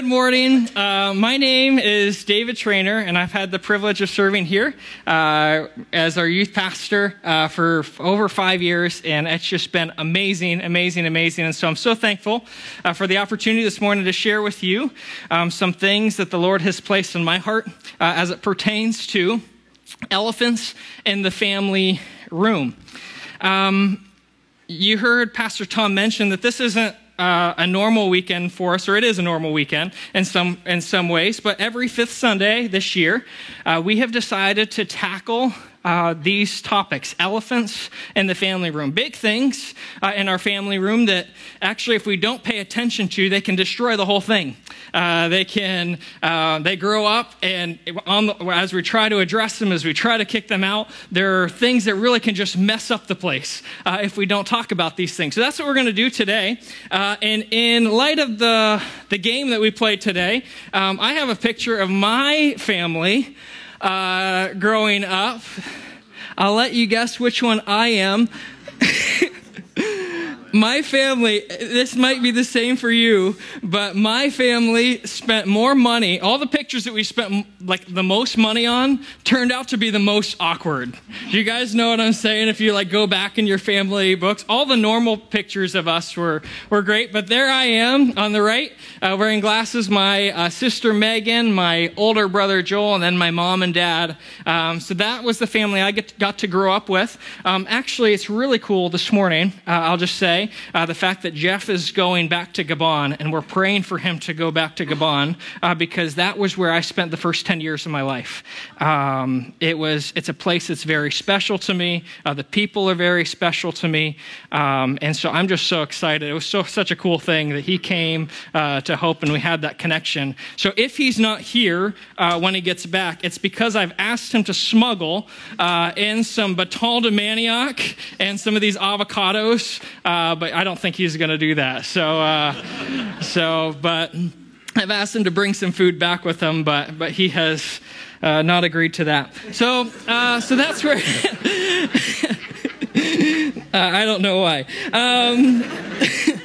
Good morning. Uh, my name is David Trainer, and I've had the privilege of serving here uh, as our youth pastor uh, for f- over five years, and it's just been amazing, amazing, amazing. And so I'm so thankful uh, for the opportunity this morning to share with you um, some things that the Lord has placed in my heart uh, as it pertains to elephants in the family room. Um, you heard Pastor Tom mention that this isn't uh, a normal weekend for us, or it is a normal weekend in some in some ways. But every fifth Sunday this year, uh, we have decided to tackle uh, these topics elephants in the family room. Big things uh, in our family room that actually, if we don't pay attention to, they can destroy the whole thing. Uh, they can, uh, they grow up, and the, as we try to address them, as we try to kick them out, there are things that really can just mess up the place uh, if we don't talk about these things. So that's what we're going to do today. Uh, and in light of the, the game that we played today, um, I have a picture of my family uh, growing up. I'll let you guess which one I am. my family, this might be the same for you, but my family spent more money. All the pictures that we spent like the most money on turned out to be the most awkward. Do you guys know what I'm saying? If you like go back in your family books, all the normal pictures of us were, were great, but there I am on the right, uh, wearing glasses. My uh, sister Megan, my older brother Joel, and then my mom and dad. Um, so that was the family I get, got to grow up with. Um, actually, it's really cool this morning, uh, I'll just say uh, the fact that Jeff is going back to Gabon, and we're praying for him to go back to Gabon uh, because that was where I spent the first 10 years of my life. Um, it was, it's a place that's very special to me. Uh, the people are very special to me. Um, and so I'm just so excited. It was so, such a cool thing that he came uh, to Hope and we had that connection. So if he's not here uh, when he gets back, it's because I've asked him to smuggle uh, in some Baton de Manioc and some of these avocados uh, but I don't think he's going to do that. So, uh, so, but I've asked him to bring some food back with him, but but he has uh, not agreed to that. So, uh, so that's where. Uh, I don't know why. Um,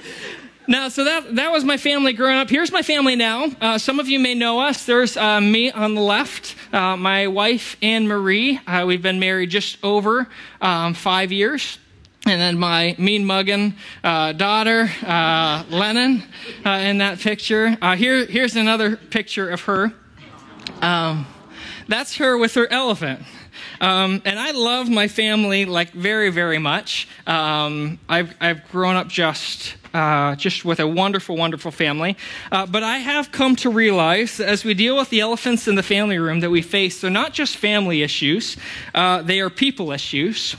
Now, so that, that was my family growing up. Here's my family now. Uh, some of you may know us. There's uh, me on the left, uh, my wife, Anne Marie. Uh, we've been married just over um, five years. And then my mean mugging uh, daughter, uh, Lennon, uh, in that picture. Uh, here, here's another picture of her. Um, that's her with her elephant. Um, and I love my family like very, very much. Um, I've, I've grown up just uh, just with a wonderful, wonderful family. Uh, but I have come to realize as we deal with the elephants in the family room that we face, they're not just family issues, uh, they are people issues.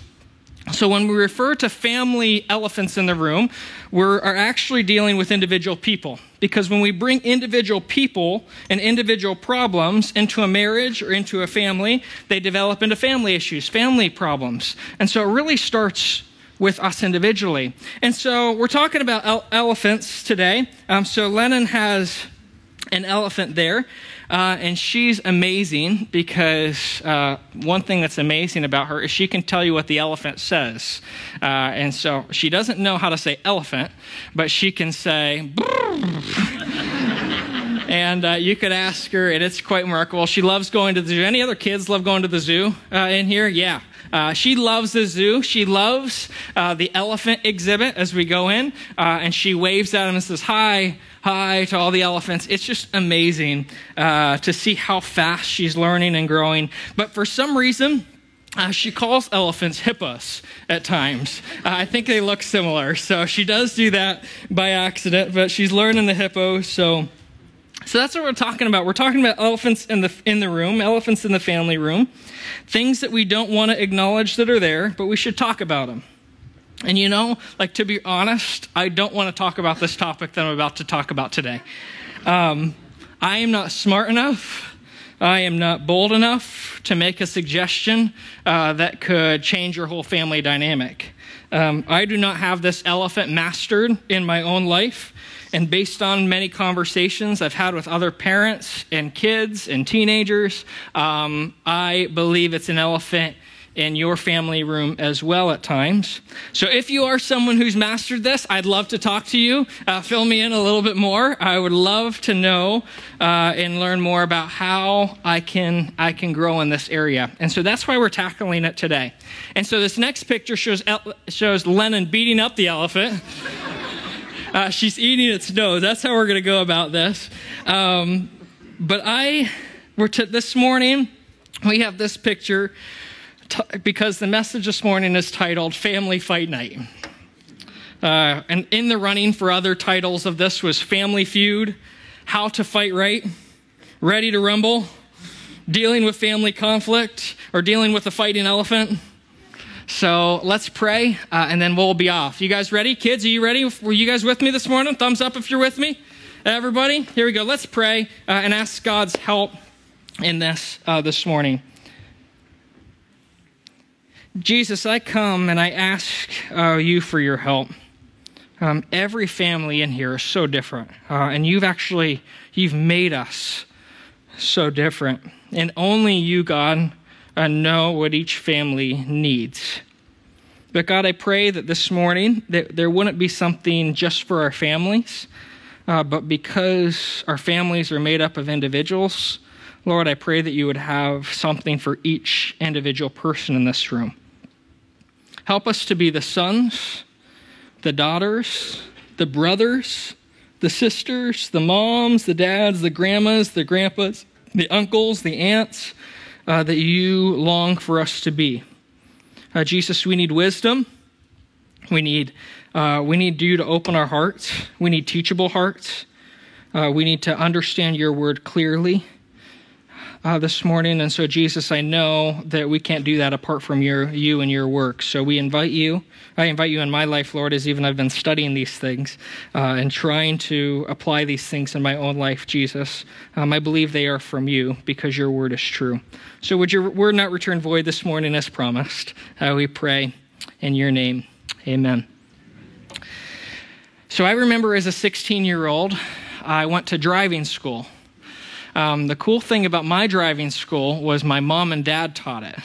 So when we refer to family elephants in the room, we are actually dealing with individual people. Because when we bring individual people and individual problems into a marriage or into a family, they develop into family issues, family problems. And so it really starts with us individually. And so we're talking about elephants today. Um, so Lennon has an elephant there. Uh, and she's amazing because uh, one thing that's amazing about her is she can tell you what the elephant says. Uh, and so she doesn't know how to say elephant, but she can say, and uh, you could ask her, and it's quite remarkable. She loves going to the zoo. Any other kids love going to the zoo uh, in here? Yeah. Uh, she loves the zoo. She loves uh, the elephant exhibit as we go in, uh, and she waves at them and says, Hi, hi to all the elephants. It's just amazing uh, to see how fast she's learning and growing. But for some reason, uh, she calls elephants hippos at times. Uh, I think they look similar. So she does do that by accident, but she's learning the hippo. So, so that's what we're talking about. We're talking about elephants in the, in the room, elephants in the family room, things that we don't want to acknowledge that are there, but we should talk about them. And you know, like to be honest, I don't want to talk about this topic that I'm about to talk about today. Um, I am not smart enough. I am not bold enough to make a suggestion uh, that could change your whole family dynamic. Um, I do not have this elephant mastered in my own life. And based on many conversations I've had with other parents and kids and teenagers, um, I believe it's an elephant in your family room as well at times. So if you are someone who's mastered this, I'd love to talk to you. Uh, fill me in a little bit more. I would love to know uh, and learn more about how I can I can grow in this area. And so that's why we're tackling it today. And so this next picture shows shows Lennon beating up the elephant. Uh, she's eating its nose. That's how we're going to go about this. Um, but I, we're t- this morning, we have this picture t- because the message this morning is titled Family Fight Night. Uh, and in the running for other titles of this was Family Feud, How to Fight Right, Ready to Rumble, Dealing with Family Conflict, or Dealing with a Fighting Elephant. So let's pray, uh, and then we'll be off. You guys ready? Kids, are you ready? Were you guys with me this morning? Thumbs up if you're with me. Everybody, here we go. Let's pray uh, and ask God's help in this uh, this morning. Jesus, I come and I ask uh, you for your help. Um, every family in here is so different, uh, and you've actually you've made us so different, and only you, God and know what each family needs. But God, I pray that this morning that there wouldn't be something just for our families, uh, but because our families are made up of individuals, Lord, I pray that you would have something for each individual person in this room. Help us to be the sons, the daughters, the brothers, the sisters, the moms, the dads, the grandmas, the grandpas, the uncles, the aunts, uh, that you long for us to be. Uh, Jesus, we need wisdom. We need, uh, we need you to open our hearts. We need teachable hearts. Uh, we need to understand your word clearly uh, this morning. And so, Jesus, I know that we can't do that apart from your, you and your work. So we invite you. I invite you in my life, Lord, as even I've been studying these things uh, and trying to apply these things in my own life, Jesus. Um, I believe they are from you because your word is true. So would your word not return void this morning as promised? Uh, we pray in your name. Amen. So I remember as a 16 year old, I went to driving school. Um, the cool thing about my driving school was my mom and dad taught it.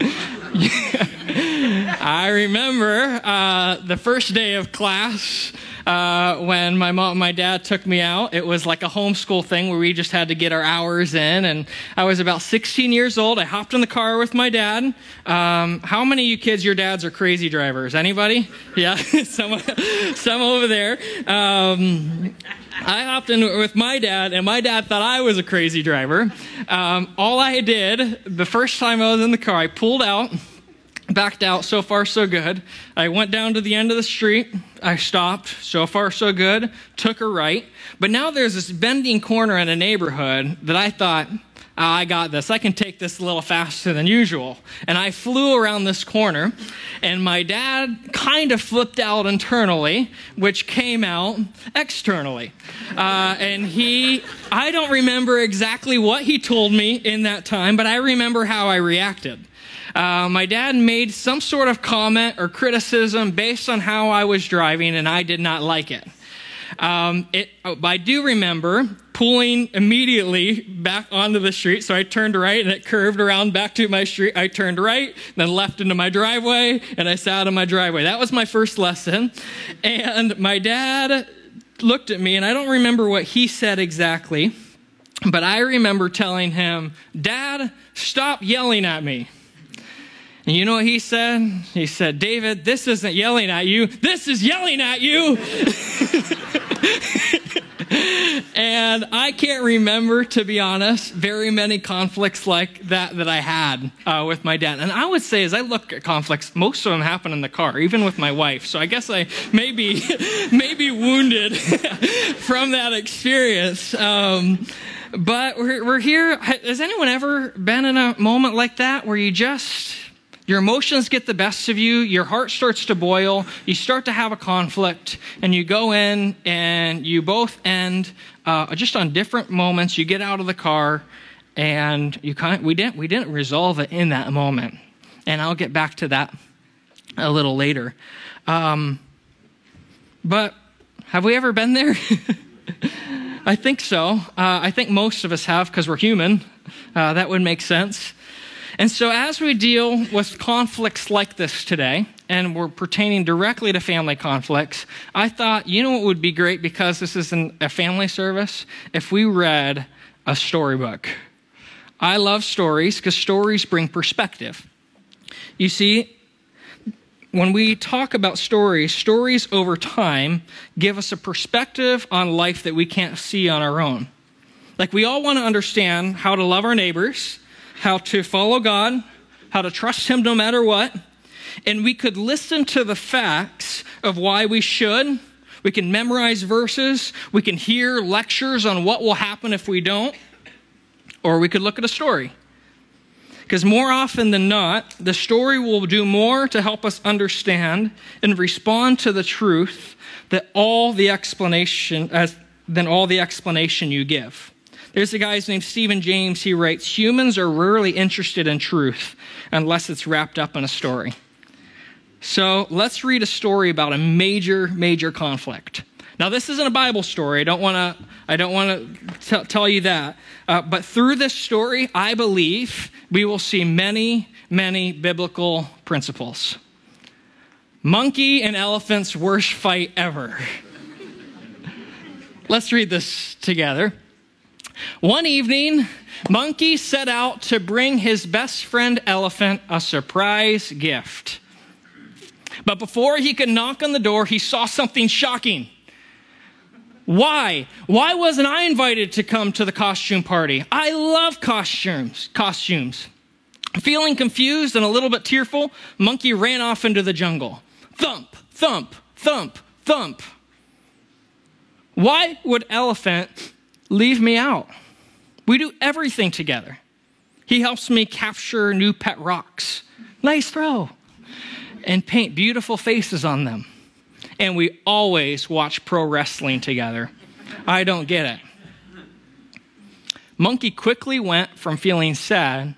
I remember uh, the first day of class uh, when my mom, my dad took me out. It was like a homeschool thing where we just had to get our hours in. And I was about 16 years old. I hopped in the car with my dad. Um, how many of you kids, your dads are crazy drivers? Anybody? Yeah, some, some over there. Um, I hopped in with my dad, and my dad thought I was a crazy driver. Um, all I did the first time I was in the car, I pulled out backed out. So far, so good. I went down to the end of the street. I stopped. So far, so good. Took a right. But now there's this bending corner in a neighborhood that I thought, I got this. I can take this a little faster than usual. And I flew around this corner, and my dad kind of flipped out internally, which came out externally. Uh, and he, I don't remember exactly what he told me in that time, but I remember how I reacted uh, my dad made some sort of comment or criticism based on how I was driving, and I did not like it. Um, it oh, I do remember pulling immediately back onto the street. So I turned right and it curved around back to my street. I turned right, then left into my driveway, and I sat in my driveway. That was my first lesson. And my dad looked at me, and I don't remember what he said exactly, but I remember telling him, Dad, stop yelling at me. And you know what he said? He said, David, this isn't yelling at you, this is yelling at you. and I can't remember, to be honest, very many conflicts like that that I had uh, with my dad. And I would say, as I look at conflicts, most of them happen in the car, even with my wife. So I guess I may be, may be wounded from that experience. Um, but we're, we're here. Has anyone ever been in a moment like that where you just your emotions get the best of you, your heart starts to boil, you start to have a conflict, and you go in and you both end uh, just on different moments. You get out of the car, and you kind of, we didn't we didn't resolve it in that moment, and I'll get back to that a little later. Um, but have we ever been there? I think so. Uh, I think most of us have because we're human. Uh, that would make sense. And so, as we deal with conflicts like this today, and we're pertaining directly to family conflicts, I thought, you know what would be great because this is an, a family service? If we read a storybook. I love stories because stories bring perspective. You see, when we talk about stories, stories over time give us a perspective on life that we can't see on our own. Like, we all want to understand how to love our neighbors, how to follow God, how to trust Him no matter what. And we could listen to the facts of why we should. We can memorize verses. We can hear lectures on what will happen if we don't. Or we could look at a story. Because more often than not, the story will do more to help us understand and respond to the truth that all the explanation as, than all the explanation you give. There's a guy named Stephen James. He writes Humans are rarely interested in truth unless it's wrapped up in a story. So let's read a story about a major, major conflict. Now, this isn't a Bible story. I don't want to. I don't want to tell you that. Uh, but through this story, I believe we will see many, many biblical principles. Monkey and elephant's worst fight ever. Let's read this together. One evening, Monkey set out to bring his best friend Elephant a surprise gift. But before he could knock on the door, he saw something shocking. Why? Why wasn't I invited to come to the costume party? I love costumes. Costumes. Feeling confused and a little bit tearful, Monkey ran off into the jungle. Thump, thump, thump, thump. Why would Elephant leave me out. We do everything together. He helps me capture new pet rocks. Nice throw. And paint beautiful faces on them. And we always watch pro wrestling together. I don't get it. Monkey quickly went from feeling sad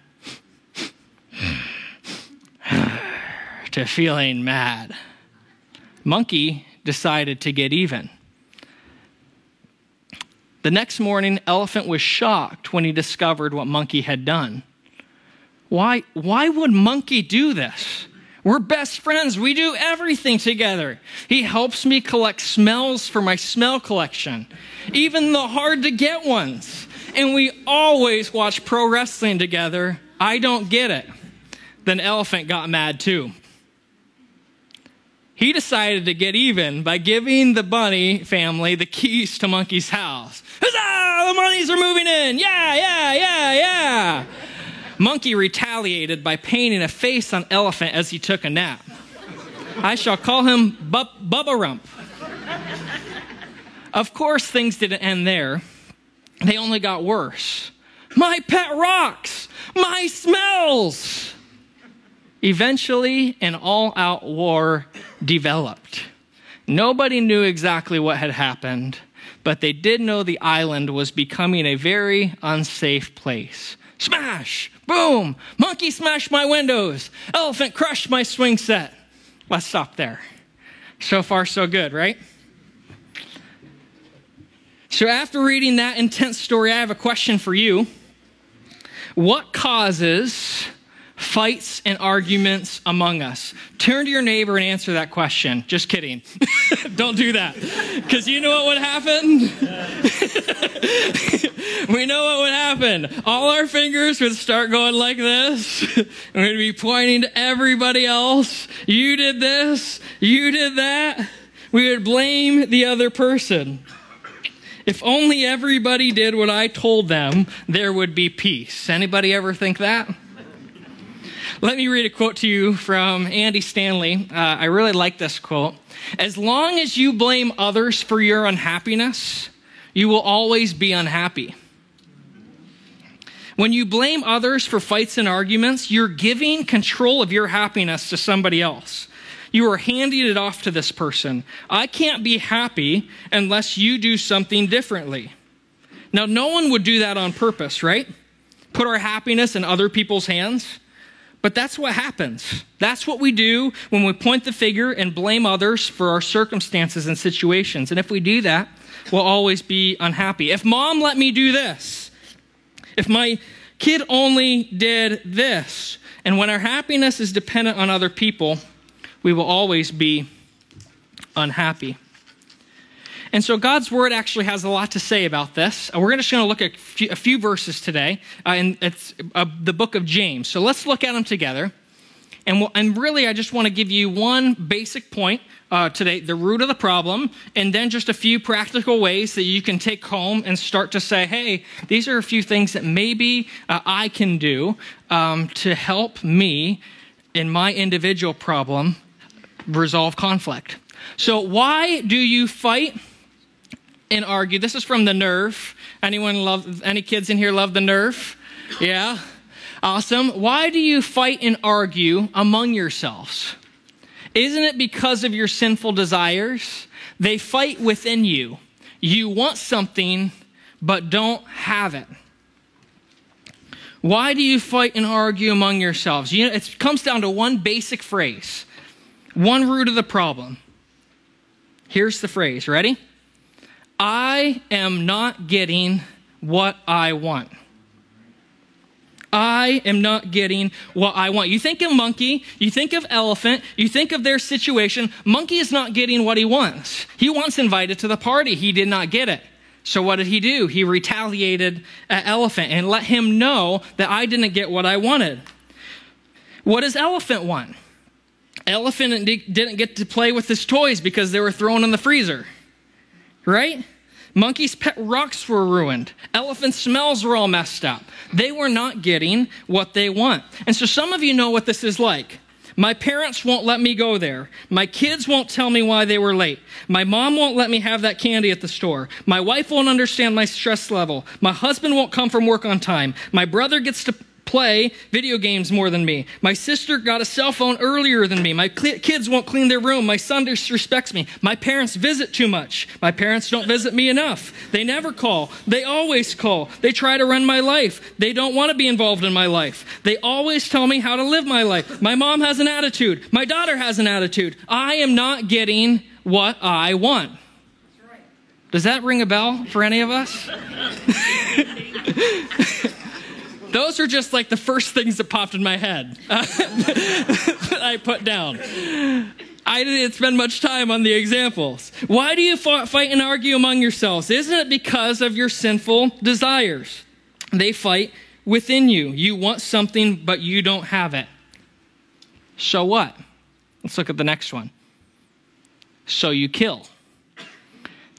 to feeling mad. Monkey decided to get even. The next morning, Elephant was shocked when he discovered what Monkey had done. Why, why would Monkey do this? We're best friends. We do everything together. He helps me collect smells for my smell collection, even the hard to get ones. And we always watch pro wrestling together. I don't get it. Then Elephant got mad too he decided to get even by giving the bunny family the keys to Monkey's house. Huzzah! The bunnies are moving in! Yeah, yeah, yeah, yeah! Monkey retaliated by painting a face on Elephant as he took a nap. I shall call him Bub- Bubba Rump. Of course, things didn't end there. They only got worse. My pet rocks! My smells! Eventually, an all out war developed. Nobody knew exactly what had happened, but they did know the island was becoming a very unsafe place. Smash! Boom! Monkey smashed my windows. Elephant crushed my swing set. Let's stop there. So far, so good, right? So, after reading that intense story, I have a question for you. What causes fights and arguments among us? Turn to your neighbor and answer that question. Just kidding. Don't do that. Because you know what would happen? we know what would happen. All our fingers would start going like this. and We'd be pointing to everybody else. You did this. You did that. We would blame the other person. If only everybody did what I told them, there would be peace. Anybody ever think that? Let me read a quote to you from Andy Stanley. Uh, I really like this quote. As long as you blame others for your unhappiness, you will always be unhappy. When you blame others for fights and arguments, you're giving control of your happiness to somebody else. You are handing it off to this person. I can't be happy unless you do something differently. Now, no one would do that on purpose, right? Put our happiness in other people's hands. But that's what happens. That's what we do when we point the finger and blame others for our circumstances and situations. And if we do that, we'll always be unhappy. If mom let me do this, if my Kid only did this. And when our happiness is dependent on other people, we will always be unhappy. And so God's word actually has a lot to say about this. We're just going to look at a few verses today, uh, and it's uh, the book of James. So let's look at them together. And, we'll, and really, I just want to give you one basic point uh, today the root of the problem, and then just a few practical ways that you can take home and start to say, hey, these are a few things that maybe uh, I can do um, to help me in my individual problem resolve conflict. So, why do you fight and argue? This is from the Nerf. Anyone love? Any kids in here love the Nerf? Yeah. Awesome. Why do you fight and argue among yourselves? Isn't it because of your sinful desires? They fight within you. You want something, but don't have it. Why do you fight and argue among yourselves? You know, it comes down to one basic phrase, one root of the problem. Here's the phrase. Ready? I am not getting what I want. I am not getting what I want. You think of monkey, you think of elephant, you think of their situation. Monkey is not getting what he wants. He wants invited to the party. He did not get it. So what did he do? He retaliated at elephant and let him know that I didn't get what I wanted. What does elephant want? Elephant didn't get to play with his toys because they were thrown in the freezer. Right? Monkey's pet rocks were ruined. Elephant smells were all messed up. They were not getting what they want. And so some of you know what this is like. My parents won't let me go there. My kids won't tell me why they were late. My mom won't let me have that candy at the store. My wife won't understand my stress level. My husband won't come from work on time. My brother gets to play video games more than me. My sister got a cell phone earlier than me. My cl- kids won't clean their room. My son disrespects me. My parents visit too much. My parents don't visit me enough. They never call. They always call. They try to run my life. They don't want to be involved in my life. They always tell me how to live my life. My mom has an attitude. My daughter has an attitude. I am not getting what I want. Does that ring a bell for any of us? Those are just like the first things that popped in my head that I put down. I didn't spend much time on the examples. Why do you fight and argue among yourselves? Isn't it because of your sinful desires? They fight within you. You want something, but you don't have it. So what? Let's look at the next one. So you kill.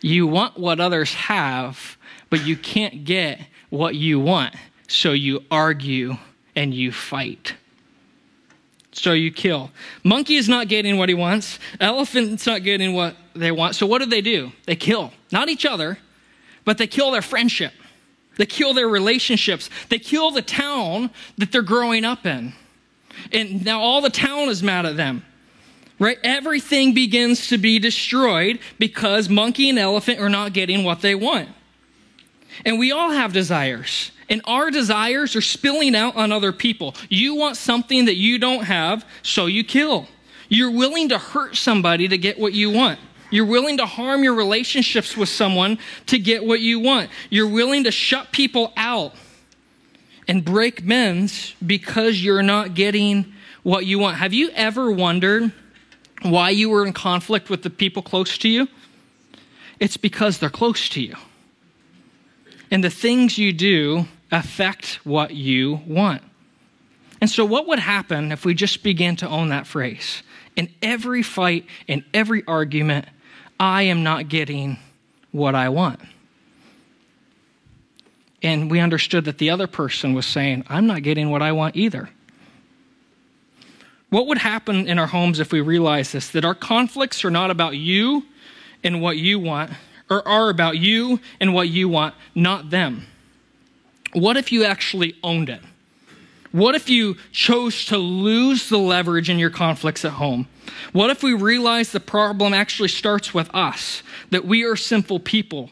You want what others have, but you can't get what you want. So you argue and you fight. So you kill. Monkey is not getting what he wants. Elephant's not getting what they want. So what do they do? They kill. Not each other, but they kill their friendship. They kill their relationships. They kill the town that they're growing up in. And now all the town is mad at them. Right? Everything begins to be destroyed because monkey and elephant are not getting what they want. And we all have desires and our desires are spilling out on other people. You want something that you don't have, so you kill. You're willing to hurt somebody to get what you want. You're willing to harm your relationships with someone to get what you want. You're willing to shut people out and break men's because you're not getting what you want. Have you ever wondered why you were in conflict with the people close to you? It's because they're close to you. And the things you do affect what you want. And so, what would happen if we just began to own that phrase? In every fight, in every argument, I am not getting what I want. And we understood that the other person was saying, I'm not getting what I want either. What would happen in our homes if we realize this? That our conflicts are not about you and what you want, or are about you and what you want, not them. What if you actually owned it? What if you chose to lose the leverage in your conflicts at home? What if we realize the problem actually starts with us, that we are simple people,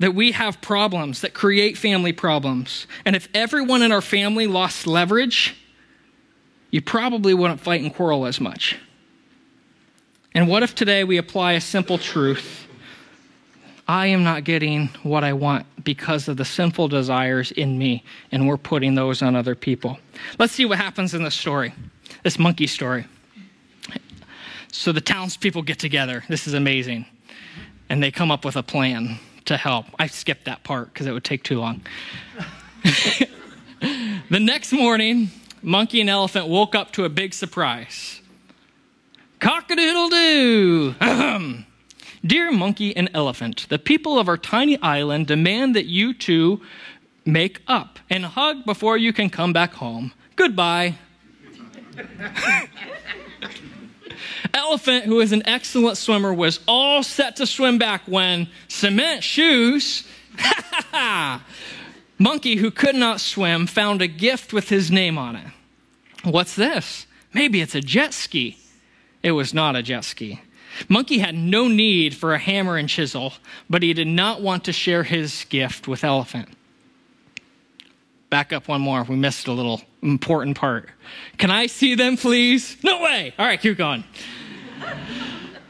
that we have problems that create family problems? And if everyone in our family lost leverage, you probably wouldn't fight and quarrel as much. And what if today we apply a simple truth? I am not getting what I want because of the sinful desires in me, and we're putting those on other people. Let's see what happens in this story, this monkey story. So the townspeople get together. This is amazing. And they come up with a plan to help. I skipped that part because it would take too long. the next morning, Monkey and Elephant woke up to a big surprise. Cock a doodle doo! Dear Monkey and Elephant, the people of our tiny island demand that you two make up and hug before you can come back home. Goodbye. Elephant, who is an excellent swimmer, was all set to swim back when cement shoes. Monkey, who could not swim, found a gift with his name on it. What's this? Maybe it's a jet ski. It was not a jet ski. Monkey had no need for a hammer and chisel, but he did not want to share his gift with Elephant. Back up one more. We missed a little important part. Can I see them, please? No way. All right, keep going.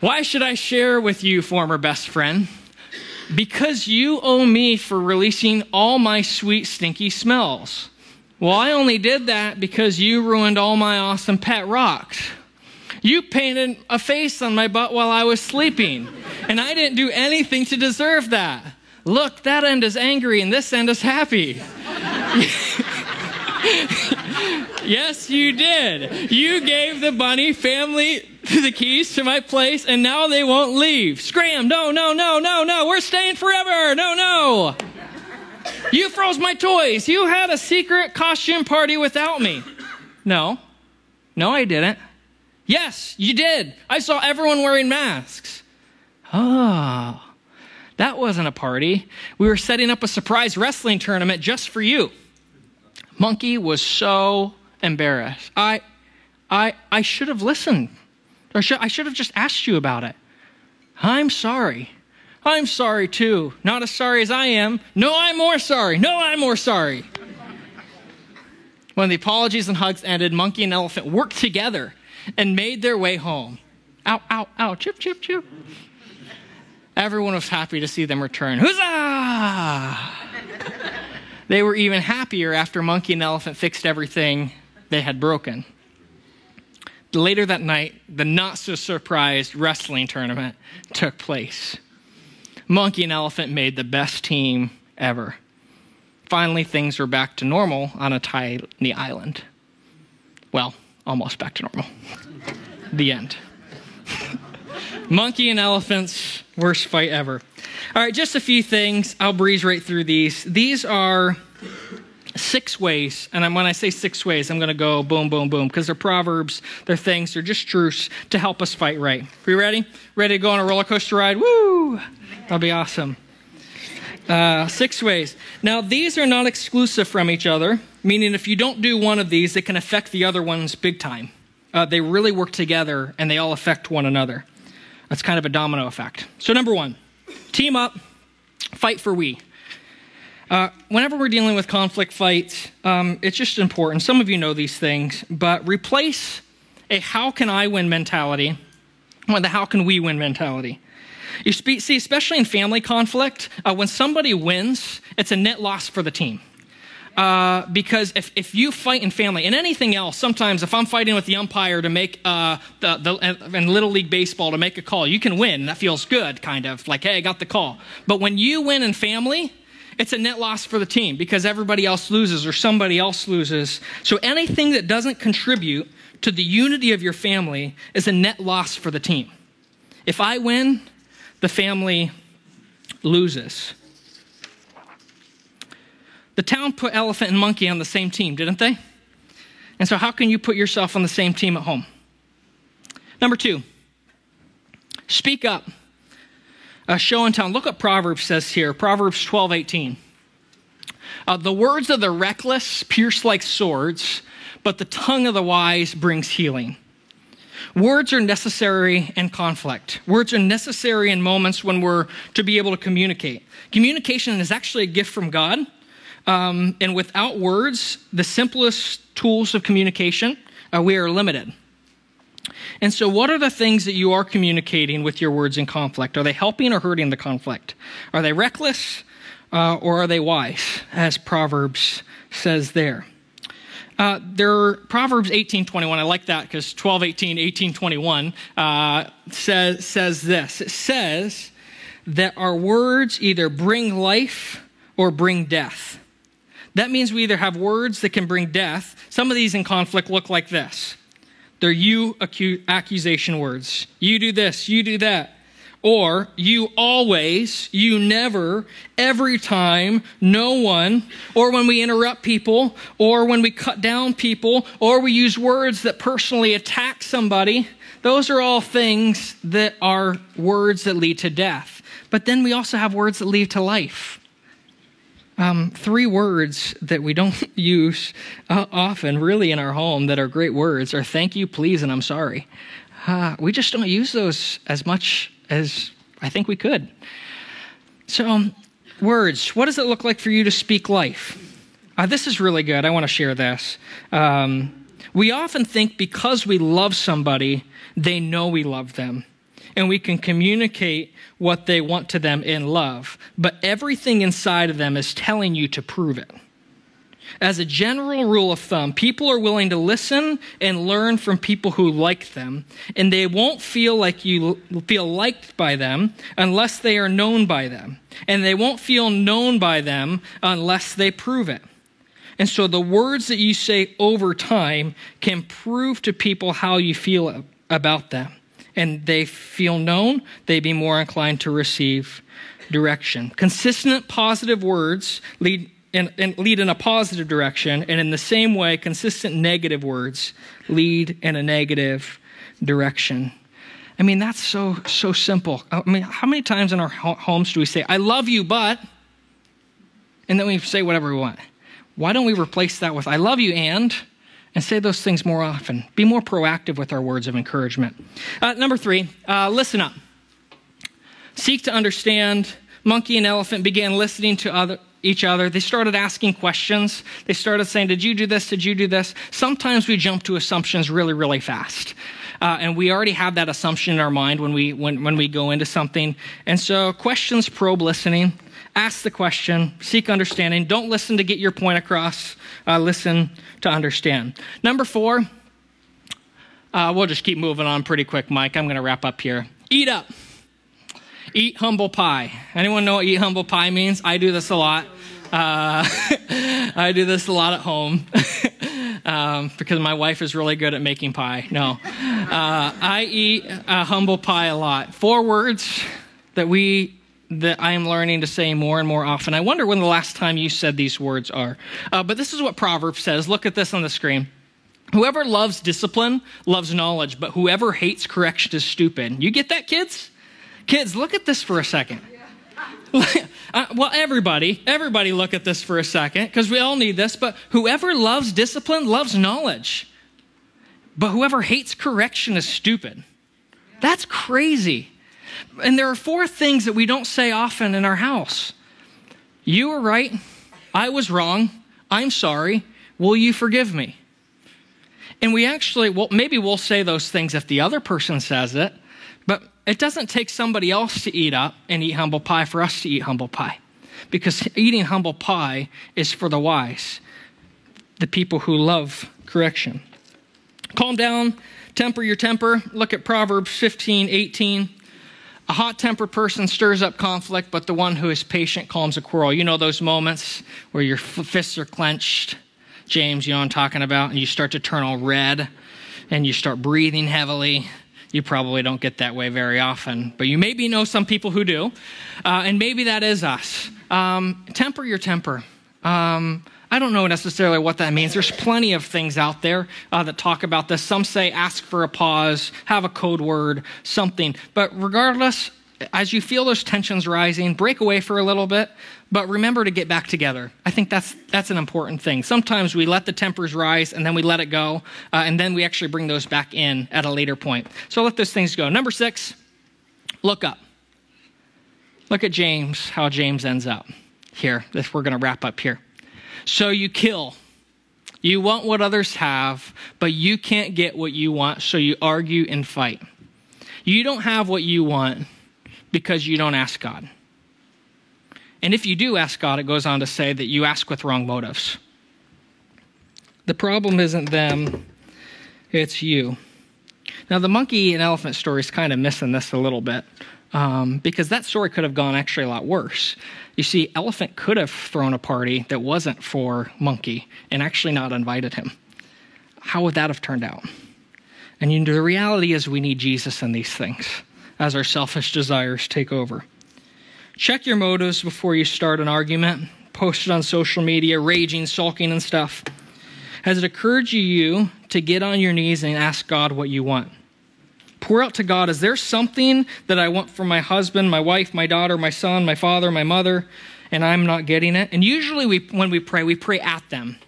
Why should I share with you, former best friend? Because you owe me for releasing all my sweet, stinky smells. Well, I only did that because you ruined all my awesome pet rocks. You painted a face on my butt while I was sleeping, and I didn't do anything to deserve that. Look, that end is angry and this end is happy. yes, you did. You gave the bunny family the keys to my place, and now they won't leave. Scram! No, no, no, no, no. We're staying forever. No, no. You froze my toys. You had a secret costume party without me. No. No, I didn't. Yes, you did. I saw everyone wearing masks. Oh, that wasn't a party. We were setting up a surprise wrestling tournament just for you. Monkey was so embarrassed. I, I, I should have listened. Or should, I should have just asked you about it. I'm sorry. I'm sorry too. Not as sorry as I am. No, I'm more sorry. No, I'm more sorry. When the apologies and hugs ended, Monkey and Elephant worked together and made their way home. Ow, ow, ow, chip, chip, chip. Everyone was happy to see them return. Huzzah! they were even happier after Monkey and Elephant fixed everything they had broken. Later that night, the not so surprised wrestling tournament took place. Monkey and Elephant made the best team ever. Finally, things were back to normal on a tiny island. Well, almost back to normal. the end. Monkey and elephants, worst fight ever. All right, just a few things. I'll breeze right through these. These are six ways, and when I say six ways, I'm going to go boom, boom, boom, because they're proverbs, they're things, they're just truths to help us fight right. Are you ready? Ready to go on a roller coaster ride? Woo! That'll be awesome. Uh, six ways. Now, these are not exclusive from each other, meaning if you don't do one of these, it can affect the other ones big time. Uh, they really work together and they all affect one another. That's kind of a domino effect. So, number one, team up, fight for we. Uh, whenever we're dealing with conflict fights, um, it's just important. Some of you know these things, but replace a how can I win mentality with the how can we win mentality. You see, especially in family conflict, uh, when somebody wins, it's a net loss for the team. Uh, because if, if you fight in family and anything else, sometimes if I'm fighting with the umpire to make uh, the, the in little league baseball to make a call, you can win. That feels good, kind of like, hey, I got the call. But when you win in family, it's a net loss for the team because everybody else loses or somebody else loses. So anything that doesn't contribute to the unity of your family is a net loss for the team. If I win, the family loses. The town put elephant and monkey on the same team, didn't they? And so, how can you put yourself on the same team at home? Number two, speak up. Show and tell. Look what Proverbs says here Proverbs 12 18. Uh, the words of the reckless pierce like swords, but the tongue of the wise brings healing. Words are necessary in conflict. Words are necessary in moments when we're to be able to communicate. Communication is actually a gift from God. Um, and without words, the simplest tools of communication, uh, we are limited. And so, what are the things that you are communicating with your words in conflict? Are they helping or hurting the conflict? Are they reckless uh, or are they wise, as Proverbs says there? Uh, there Proverbs 18:21. I like that because 12, 18, 18, 21 uh, says says this. It says that our words either bring life or bring death. That means we either have words that can bring death. Some of these in conflict look like this. They're you accusation words. You do this, you do that. Or you always, you never, every time, no one, or when we interrupt people, or when we cut down people, or we use words that personally attack somebody. Those are all things that are words that lead to death. But then we also have words that lead to life. Um, three words that we don't use uh, often, really, in our home that are great words are thank you, please, and I'm sorry. Uh, we just don't use those as much as I think we could. So, words. What does it look like for you to speak life? Uh, this is really good. I want to share this. Um, we often think because we love somebody, they know we love them. And we can communicate what they want to them in love. But everything inside of them is telling you to prove it. As a general rule of thumb, people are willing to listen and learn from people who like them, and they won't feel like you feel liked by them unless they are known by them. And they won't feel known by them unless they prove it. And so the words that you say over time can prove to people how you feel about them. And they feel known, they'd be more inclined to receive direction. Consistent positive words lead and, lead in a positive direction, and in the same way, consistent negative words lead in a negative direction. I mean, that's so so simple. I mean, how many times in our homes do we say, "I love you, but," and then we say whatever we want? Why don't we replace that with "I love you and"? And say those things more often. Be more proactive with our words of encouragement. Uh, number three, uh, listen up. Seek to understand. Monkey and elephant began listening to other, each other. They started asking questions. They started saying, Did you do this? Did you do this? Sometimes we jump to assumptions really, really fast. Uh, and we already have that assumption in our mind when we, when, when we go into something. And so, questions probe listening. Ask the question, seek understanding. Don't listen to get your point across, uh, listen to understand. Number four, uh, we'll just keep moving on pretty quick, Mike. I'm going to wrap up here. Eat up. Eat humble pie. Anyone know what eat humble pie means? I do this a lot. Uh, I do this a lot at home um, because my wife is really good at making pie. No, uh, I eat a humble pie a lot. Four words that we that I am learning to say more and more often. I wonder when the last time you said these words are. Uh, but this is what Proverbs says. Look at this on the screen. Whoever loves discipline loves knowledge, but whoever hates correction is stupid. You get that, kids? Kids, look at this for a second. uh, well, everybody, everybody look at this for a second because we all need this. But whoever loves discipline loves knowledge. But whoever hates correction is stupid. That's crazy. And there are four things that we don't say often in our house. You were right. I was wrong. I'm sorry. Will you forgive me? And we actually, well, maybe we'll say those things if the other person says it, it doesn't take somebody else to eat up and eat humble pie for us to eat humble pie. Because eating humble pie is for the wise, the people who love correction. Calm down, temper your temper. Look at Proverbs 15, 18. A hot tempered person stirs up conflict, but the one who is patient calms a quarrel. You know those moments where your fists are clenched, James, you know I'm talking about, and you start to turn all red and you start breathing heavily you probably don't get that way very often, but you maybe know some people who do, uh, and maybe that is us. Um, temper your temper. Um, I don't know necessarily what that means. There's plenty of things out there uh, that talk about this. Some say ask for a pause, have a code word, something. But regardless, as you feel those tensions rising, break away for a little bit, but remember to get back together. I think that's that's an important thing. Sometimes we let the tempers rise and then we let it go, uh, and then we actually bring those back in at a later point. So let those things go. Number six, look up. Look at James, how James ends up here. This we're going to wrap up here. So you kill. You want what others have, but you can't get what you want, so you argue and fight. You don't have what you want because you don't ask God. And if you do ask God, it goes on to say that you ask with wrong motives. The problem isn't them, it's you. Now, the monkey and elephant story is kind of missing this a little bit um, because that story could have gone actually a lot worse. You see, elephant could have thrown a party that wasn't for monkey and actually not invited him. How would that have turned out? And you know, the reality is, we need Jesus in these things as our selfish desires take over. Check your motives before you start an argument, post it on social media, raging, sulking, and stuff. Has it occurred to you to get on your knees and ask God what you want? Pour out to God, is there something that I want for my husband, my wife, my daughter, my son, my father, my mother, and I'm not getting it? And usually we, when we pray, we pray at them.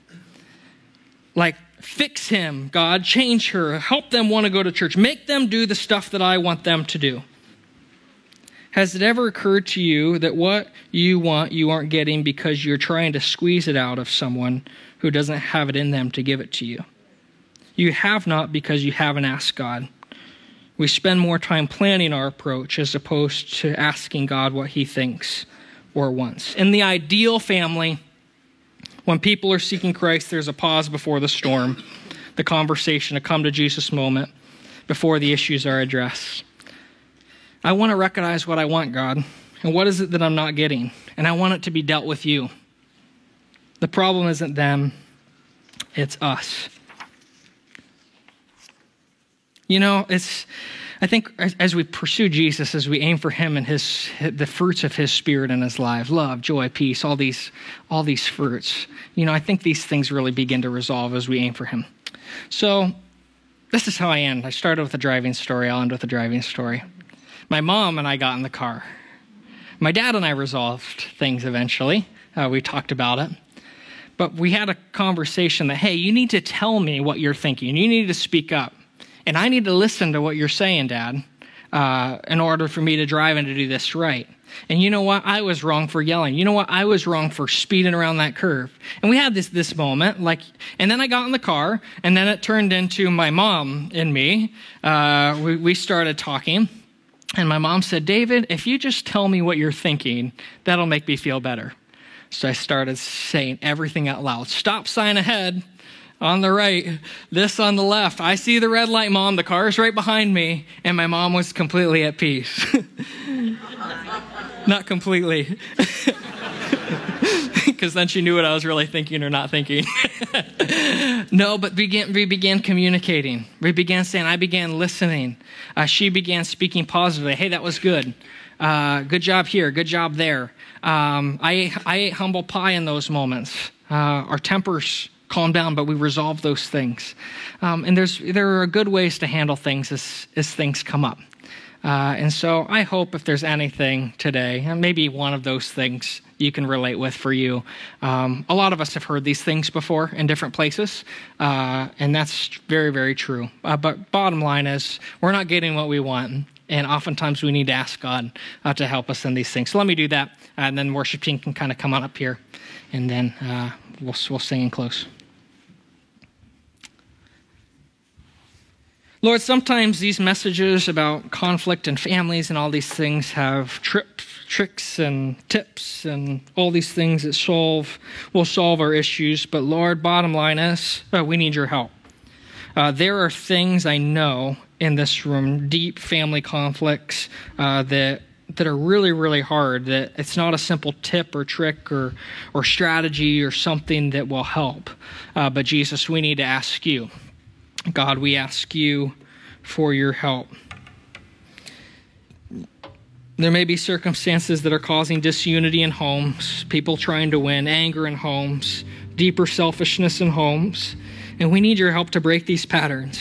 Like, fix him, God, change her, help them want to go to church, make them do the stuff that I want them to do. Has it ever occurred to you that what you want you aren't getting because you're trying to squeeze it out of someone who doesn't have it in them to give it to you? You have not because you haven't asked God. We spend more time planning our approach as opposed to asking God what He thinks or wants. In the ideal family, when people are seeking Christ, there's a pause before the storm, the conversation, a come to Jesus moment before the issues are addressed. I want to recognize what I want, God, and what is it that I'm not getting, and I want it to be dealt with you. The problem isn't them, it's us. You know, it's I think as we pursue Jesus, as we aim for Him and His the fruits of His Spirit in His life, love, joy, peace, all these all these fruits. You know, I think these things really begin to resolve as we aim for Him. So, this is how I end. I started with a driving story. I'll end with a driving story. My mom and I got in the car. My dad and I resolved things eventually. Uh, we talked about it. But we had a conversation that, hey, you need to tell me what you're thinking. You need to speak up. And I need to listen to what you're saying, Dad, uh, in order for me to drive and to do this right. And you know what? I was wrong for yelling. You know what? I was wrong for speeding around that curve. And we had this this moment, like, and then I got in the car, and then it turned into my mom and me. Uh, we, we started talking, and my mom said, "David, if you just tell me what you're thinking, that'll make me feel better." So I started saying everything out loud. Stop sign ahead on the right, this on the left. I see the red light, mom. The car is right behind me. And my mom was completely at peace. not completely. Because then she knew what I was really thinking or not thinking. no, but began, we began communicating. We began saying, I began listening. Uh, she began speaking positively. Hey, that was good. Uh, good job here. Good job there. Um, I, I ate humble pie in those moments. Uh, our tempers calm down, but we resolve those things. Um, and there's there are good ways to handle things as as things come up. Uh, and so I hope if there's anything today, and maybe one of those things you can relate with for you. Um, a lot of us have heard these things before in different places, uh, and that's very, very true. Uh, but bottom line is, we're not getting what we want, and oftentimes we need to ask God uh, to help us in these things. So let me do that, and then worship team can kind of come on up here, and then uh, we'll, we'll sing and close. Lord, sometimes these messages about conflict and families and all these things have trips, tricks and tips and all these things that solve will solve our issues. But Lord, bottom line is uh, we need your help. Uh, there are things I know in this room, deep family conflicts uh, that that are really really hard. That it's not a simple tip or trick or or strategy or something that will help. Uh, but Jesus, we need to ask you God, we ask you for your help. There may be circumstances that are causing disunity in homes, people trying to win, anger in homes, deeper selfishness in homes, and we need your help to break these patterns.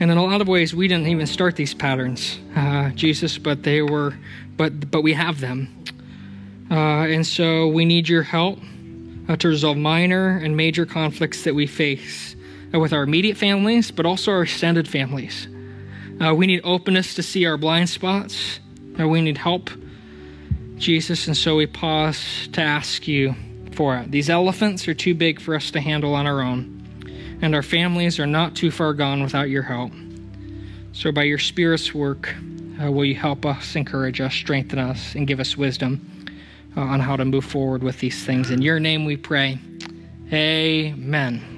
And in a lot of ways, we didn't even start these patterns, uh, Jesus, but they were, but but we have them, uh, and so we need your help uh, to resolve minor and major conflicts that we face with our immediate families, but also our extended families. Uh, we need openness to see our blind spots. Uh, we need help, Jesus, and so we pause to ask you for it. These elephants are too big for us to handle on our own, and our families are not too far gone without your help. So, by your Spirit's work, uh, will you help us, encourage us, strengthen us, and give us wisdom uh, on how to move forward with these things? In your name we pray. Amen.